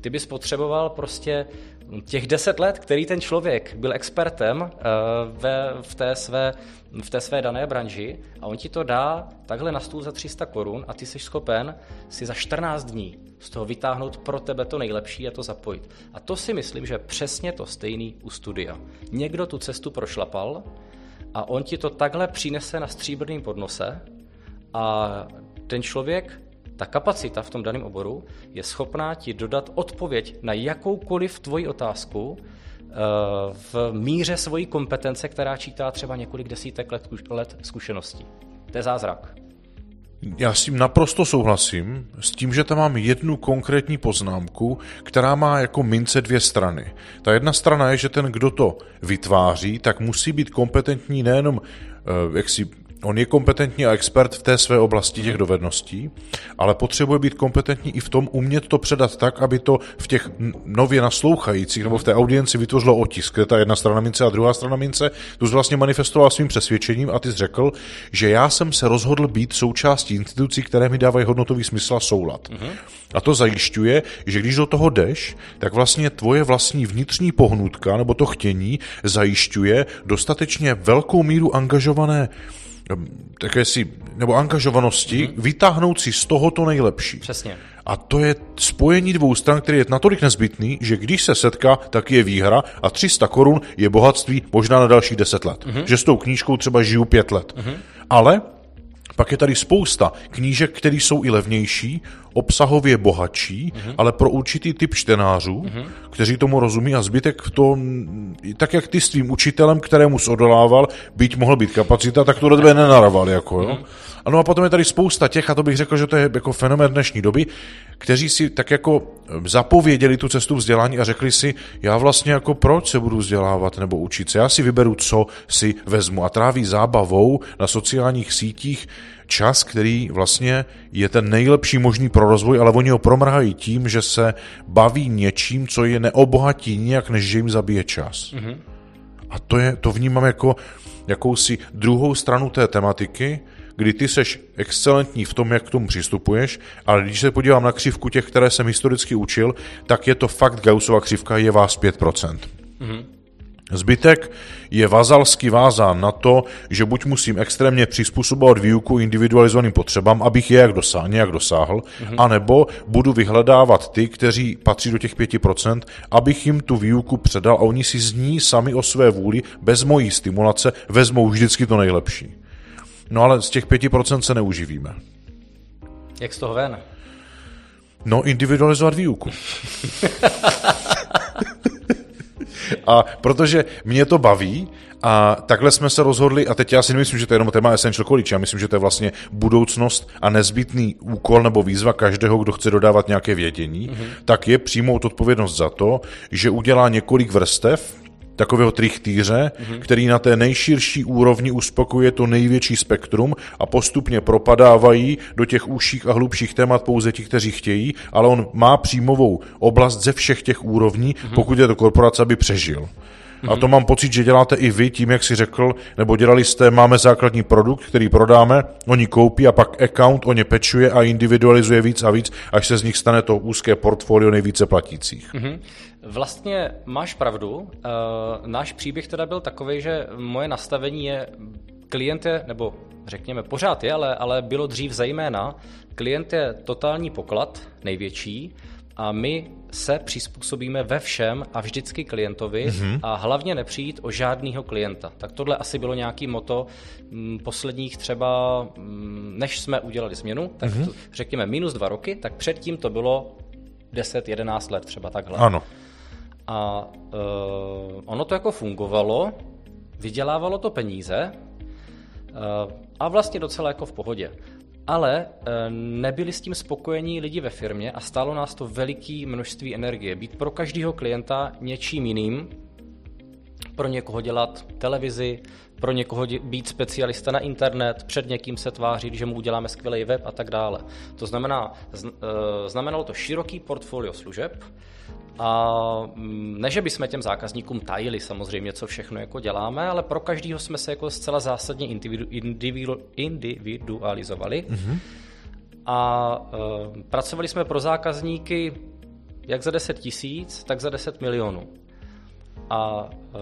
Ty bys potřeboval prostě těch deset let, který ten člověk byl expertem eh, ve, v, té své, v té své dané branži a on ti to dá takhle na stůl za 300 korun a ty jsi schopen si za 14 dní z toho vytáhnout pro tebe to nejlepší a to zapojit. A to si myslím, že přesně to stejný u studia. Někdo tu cestu prošlapal a on ti to takhle přinese na stříbrném podnose a ten člověk ta kapacita v tom daném oboru je schopná ti dodat odpověď na jakoukoliv tvoji otázku eh, v míře svojí kompetence, která čítá třeba několik desítek let, let zkušeností. To je zázrak.
Já s tím naprosto souhlasím, s tím, že tam mám jednu konkrétní poznámku, která má jako mince dvě strany. Ta jedna strana je, že ten, kdo to vytváří, tak musí být kompetentní nejenom eh, jak si On je kompetentní a expert v té své oblasti těch dovedností, ale potřebuje být kompetentní i v tom umět to předat tak, aby to v těch nově naslouchajících nebo v té audienci vytvořilo otisk, kde ta jedna strana mince a druhá strana mince. Tu jsi vlastně manifestoval svým přesvědčením a ty jsi řekl, že já jsem se rozhodl být součástí institucí, které mi dávají hodnotový smysl a soulad. Mm-hmm. A to zajišťuje, že když do toho jdeš, tak vlastně tvoje vlastní vnitřní pohnutka nebo to chtění zajišťuje dostatečně velkou míru angažované také si, nebo angažovanosti, mm-hmm. vytáhnout si z toho to nejlepší.
Přesně.
A to je spojení dvou stran, který je natolik nezbytný, že když se setká, tak je výhra a 300 korun je bohatství možná na další 10 let. Mm-hmm. Že s tou knížkou třeba žiju 5 let. Mm-hmm. Ale pak je tady spousta knížek, které jsou i levnější, obsahově bohatší, mm-hmm. ale pro určitý typ čtenářů, mm-hmm. kteří tomu rozumí a zbytek to, tak jak ty s tvým učitelem, kterému odolával, byť mohl být kapacita, tak to do tebe nenaraval. Jako, jo? Mm-hmm. Ano a potom je tady spousta těch, a to bych řekl, že to je jako fenomén dnešní doby, kteří si tak jako zapověděli tu cestu vzdělání a řekli si, já vlastně jako proč se budu vzdělávat nebo učit se, já si vyberu, co si vezmu a tráví zábavou na sociálních sítích čas, který vlastně je ten nejlepší možný pro rozvoj, ale oni ho promrhají tím, že se baví něčím, co je neobohatí nijak, než že jim zabije čas. Mm-hmm. A to, je, to vnímám jako jakousi druhou stranu té tematiky, kdy ty seš excelentní v tom, jak k tomu přistupuješ, ale když se podívám na křivku těch, které jsem historicky učil, tak je to fakt Gaussova křivka, je vás 5%. Mm-hmm. Zbytek je vazalsky vázán na to, že buď musím extrémně přizpůsobovat výuku individualizovaným potřebám, abych je jak dosáhl, nějak dosáhl, mm-hmm. anebo budu vyhledávat ty, kteří patří do těch 5%, abych jim tu výuku předal a oni si z ní sami o své vůli, bez mojí stimulace, vezmou vždycky to nejlepší. No ale z těch 5% se neuživíme.
Jak z toho ven?
No, individualizovat výuku. a protože mě to baví, a takhle jsme se rozhodli, a teď já si nemyslím, že to je jenom téma Essential College, já myslím, že to je vlastně budoucnost a nezbytný úkol nebo výzva každého, kdo chce dodávat nějaké vědění, mm-hmm. tak je přijmout odpovědnost za to, že udělá několik vrstev, takového trichtýře, mm-hmm. který na té nejširší úrovni uspokuje to největší spektrum a postupně propadávají do těch užších a hlubších témat pouze ti, kteří chtějí, ale on má příjmovou oblast ze všech těch úrovní, mm-hmm. pokud je to korporace, aby přežil. A to mám pocit, že děláte i vy tím, jak si řekl, nebo dělali jste, máme základní produkt, který prodáme, oni koupí a pak account o ně pečuje a individualizuje víc a víc, až se z nich stane to úzké portfolio nejvíce platících. Mm-hmm.
Vlastně máš pravdu. Uh, náš příběh teda byl takový, že moje nastavení je, klient je, nebo řekněme pořád je, ale, ale bylo dřív zejména, klient je totální poklad, největší, a my se přizpůsobíme ve všem a vždycky klientovi mm-hmm. a hlavně nepřijít o žádného klienta. Tak tohle asi bylo nějaký moto m, mm, posledních třeba, m, mm, než jsme udělali změnu, tak mm-hmm. to, řekněme minus dva roky, tak předtím to bylo 10-11 let třeba takhle.
Ano.
A uh, ono to jako fungovalo, vydělávalo to peníze uh, a vlastně docela jako v pohodě. Ale uh, nebyli s tím spokojení lidi ve firmě a stálo nás to veliké množství energie. Být pro každého klienta něčím jiným, pro někoho dělat televizi, pro někoho být specialista na internet, před někým se tvářit, že mu uděláme skvělý web a tak dále. To znamená, znamenalo to široký portfolio služeb, a mm, ne, že bychom těm zákazníkům tajili samozřejmě, co všechno jako děláme, ale pro každého jsme se jako zcela zásadně individu, individu, individualizovali. Mm-hmm. A uh, pracovali jsme pro zákazníky jak za 10 tisíc, tak za 10 milionů. A eh,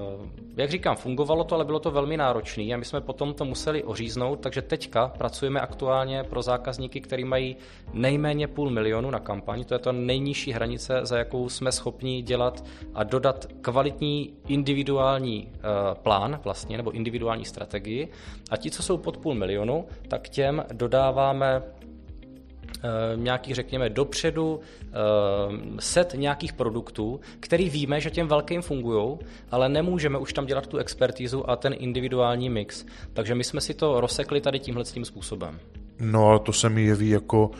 jak říkám, fungovalo to, ale bylo to velmi náročné a my jsme potom to museli oříznout, takže teďka pracujeme aktuálně pro zákazníky, který mají nejméně půl milionu na kampaň, to je to nejnižší hranice, za jakou jsme schopni dělat a dodat kvalitní individuální uh, plán vlastně, nebo individuální strategii. A ti, co jsou pod půl milionu, tak těm dodáváme Eh, nějaký, řekněme, dopředu eh, set nějakých produktů, který víme, že těm velkým fungují, ale nemůžeme už tam dělat tu expertízu a ten individuální mix. Takže my jsme si to rozsekli tady tímhle tím způsobem.
No ale to se mi jeví jako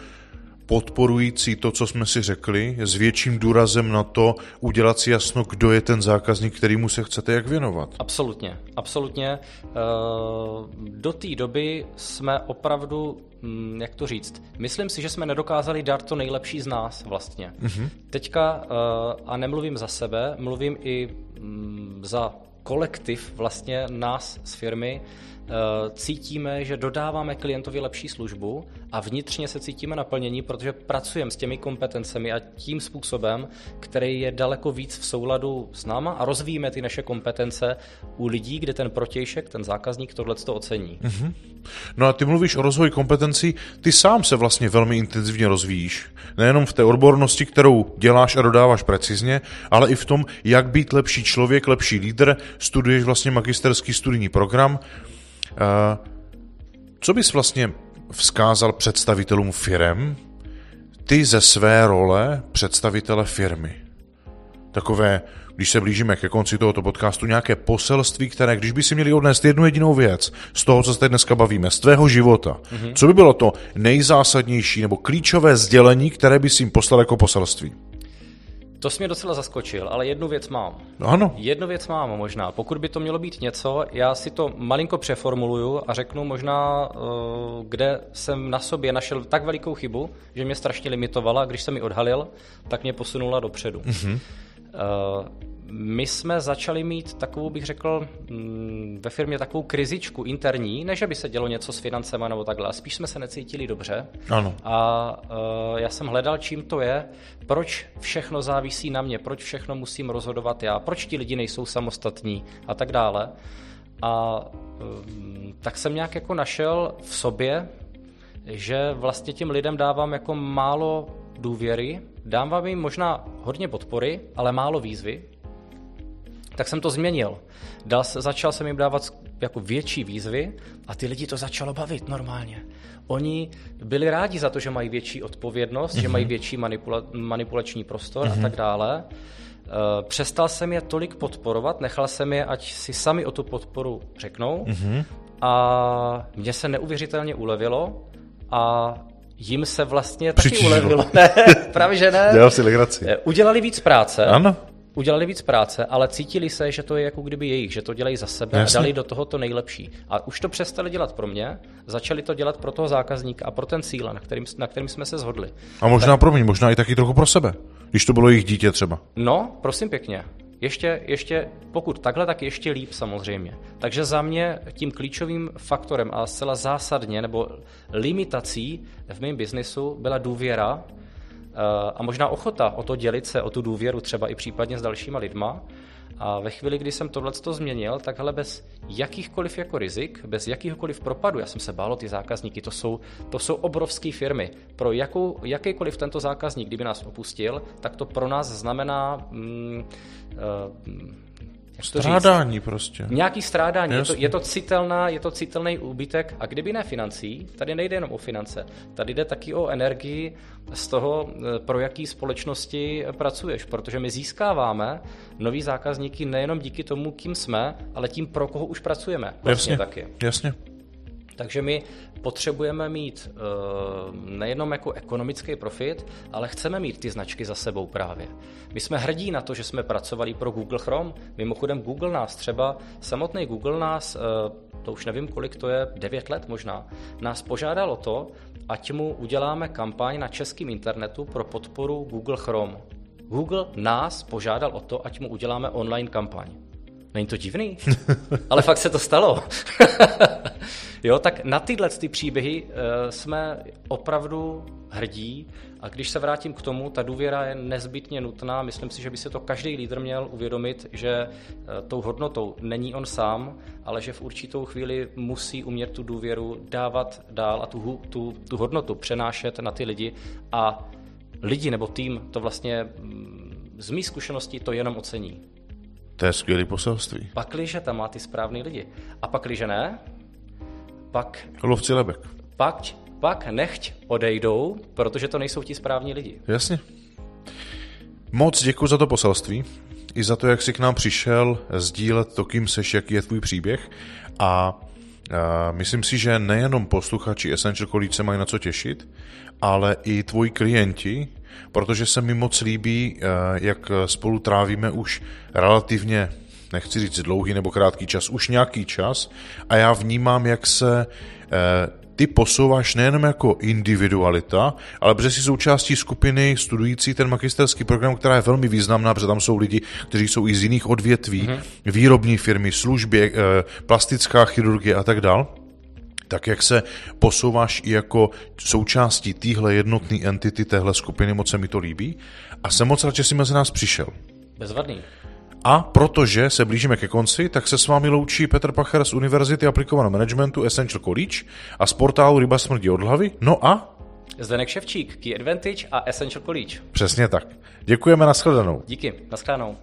podporující to, co jsme si řekli, s větším důrazem na to udělat si jasno, kdo je ten zákazník, kterýmu se chcete jak věnovat.
Absolutně, absolutně. Eh, do té doby jsme opravdu, hm, jak to říct, myslím si, že jsme nedokázali dát to nejlepší z nás vlastně. Mm-hmm. Teďka, eh, a nemluvím za sebe, mluvím i hm, za kolektiv vlastně nás z firmy, cítíme, že dodáváme klientovi lepší službu a vnitřně se cítíme naplnění, protože pracujeme s těmi kompetencemi a tím způsobem, který je daleko víc v souladu s náma a rozvíjíme ty naše kompetence u lidí, kde ten protějšek, ten zákazník tohle to ocení. Mm-hmm.
No a ty mluvíš o rozvoji kompetencí, ty sám se vlastně velmi intenzivně rozvíjíš. Nejenom v té odbornosti, kterou děláš a dodáváš precizně, ale i v tom, jak být lepší člověk, lepší lídr. Studuješ vlastně magisterský studijní program, Eh, co bys vlastně vzkázal představitelům firem, ty ze své role představitele firmy? Takové, když se blížíme ke konci tohoto podcastu, nějaké poselství, které, když by si měli odnést jednu jedinou věc z toho, co se dneska bavíme, z tvého života, mm-hmm. co by bylo to nejzásadnější nebo klíčové sdělení, které by si jim poslal jako poselství?
To jsi mě docela zaskočil, ale jednu věc mám.
No ano.
Jednu věc mám možná. Pokud by to mělo být něco, já si to malinko přeformuluju a řeknu možná, eh, kde jsem na sobě našel tak velikou chybu, že mě strašně limitovala. Když jsem mi odhalil, tak mě posunula dopředu. Mm-hmm my jsme začali mít takovou, bych řekl, mm, ve firmě takovou krizičku interní, než by se dělo něco s financema nebo takhle, a spíš jsme se necítili dobře.
Ano.
A uh, já jsem hledal, čím to je, proč všechno závisí na mě, proč všechno musím rozhodovat já, proč ti lidi nejsou samostatní a tak dále. A um, tak jsem nějak jako našel v sobě, že vlastně těm lidem dávám jako málo důvěry, dám jim možná hodně podpory, ale málo výzvy, tak jsem to změnil. Dal, začal jsem jim dávat jako větší výzvy a ty lidi to začalo bavit normálně. Oni byli rádi za to, že mají větší odpovědnost, mm-hmm. že mají mhm. větší manipula- manipulační prostor mm-hmm. a mhm. tak dále. Uh, přestal jsem je tolik podporovat, nechal jsem je, ať si sami o tu podporu řeknou mm-hmm. a mně se neuvěřitelně ulevilo a jim se vlastně taky Přičížilo. ulevilo. Ne, právě že ne.
Dělal si legraci. Eh,
udělali víc práce.
Ano
udělali víc práce, ale cítili se, že to je jako kdyby jejich, že to dělají za sebe Jasně. a dali do toho to nejlepší. A už to přestali dělat pro mě, začali to dělat pro toho zákazníka a pro ten cíl, na kterým, na kterým jsme se shodli.
A možná tak... pro mě, možná i taky trochu pro sebe, když to bylo jejich dítě třeba.
No, prosím pěkně. Ještě, ještě, pokud takhle, tak ještě líp samozřejmě. Takže za mě tím klíčovým faktorem a zcela zásadně nebo limitací v mém biznisu byla důvěra Eh, a možná ochota o to dělit se, o tu důvěru třeba i případně s dalšíma lidma. A ve chvíli, kdy jsem tohle změnil, tak hele, bez jakýchkoliv jako rizik, bez jakýchkoliv propadu, já jsem se bál o ty zákazníky, to jsou, to jsou obrovské firmy. Pro jakou, jakýkoliv tento zákazník, kdyby nás opustil, tak to pro nás znamená mm,
Strádání říct? prostě.
Nějaký strádání, je to, je to, citelná, je to citelný úbytek a kdyby ne financí, tady nejde jenom o finance, tady jde taky o energii z toho, eh, pro jaký společnosti pracuješ, protože my získáváme nový zákazníky nejenom díky tomu, kým jsme, ale tím, pro koho už pracujeme.
Vlastně
jasně,
taky. jasně.
Takže my potřebujeme mít uh, nejenom jako ekonomický profit, ale chceme mít ty značky za sebou právě. My jsme hrdí na to, že jsme pracovali pro Google Chrome. Mimochodem Google nás třeba, samotný Google nás, uh, to už nevím kolik to je, 9 let možná, nás požádalo to, ať mu uděláme kampaň na českém internetu pro podporu Google Chrome. Google nás požádal o to, ať mu uděláme online kampaň. Není to divný? Ale fakt se to stalo. jo, tak na tyhle ty příběhy uh, jsme opravdu hrdí a když se vrátím k tomu, ta důvěra je nezbytně nutná. Myslím si, že by se to každý lídr měl uvědomit, že uh, tou hodnotou není on sám, ale že v určitou chvíli musí umět tu důvěru dávat dál a tu, tu, tu hodnotu přenášet na ty lidi a lidi nebo tým to vlastně mm, z mých zkušeností to jenom ocení.
To je skvělý poselství.
Pakliže tam má ty správný lidi. A pakliže ne, pak...
Lovci lebek.
Pak, pak nechť odejdou, protože to nejsou ti správní lidi.
Jasně. Moc děkuji za to poselství, i za to, jak jsi k nám přišel sdílet to, kým seš, jaký je tvůj příběh a Myslím si, že nejenom posluchači Essential se mají na co těšit, ale i tvoji klienti, protože se mi moc líbí, eh, jak spolu trávíme už relativně nechci říct dlouhý nebo krátký čas, už nějaký čas a já vnímám, jak se eh, ty posouváš nejenom jako individualita, ale protože jsi součástí skupiny studující ten magisterský program, která je velmi významná, protože tam jsou lidi, kteří jsou i z jiných odvětví, mm-hmm. výrobní firmy, služby, eh, plastická chirurgie a tak dál tak jak se posouváš i jako součástí téhle jednotné entity, téhle skupiny, moc se mi to líbí. A jsem moc rád, že jsi mezi nás přišel.
Bezvadný.
A protože se blížíme ke konci, tak se s vámi loučí Petr Pacher z Univerzity aplikovaného managementu Essential College a z portálu Ryba smrdí od hlavy. No a?
Zdenek Ševčík, Key Advantage a Essential College.
Přesně tak. Děkujeme, nashledanou.
Díky, nashledanou.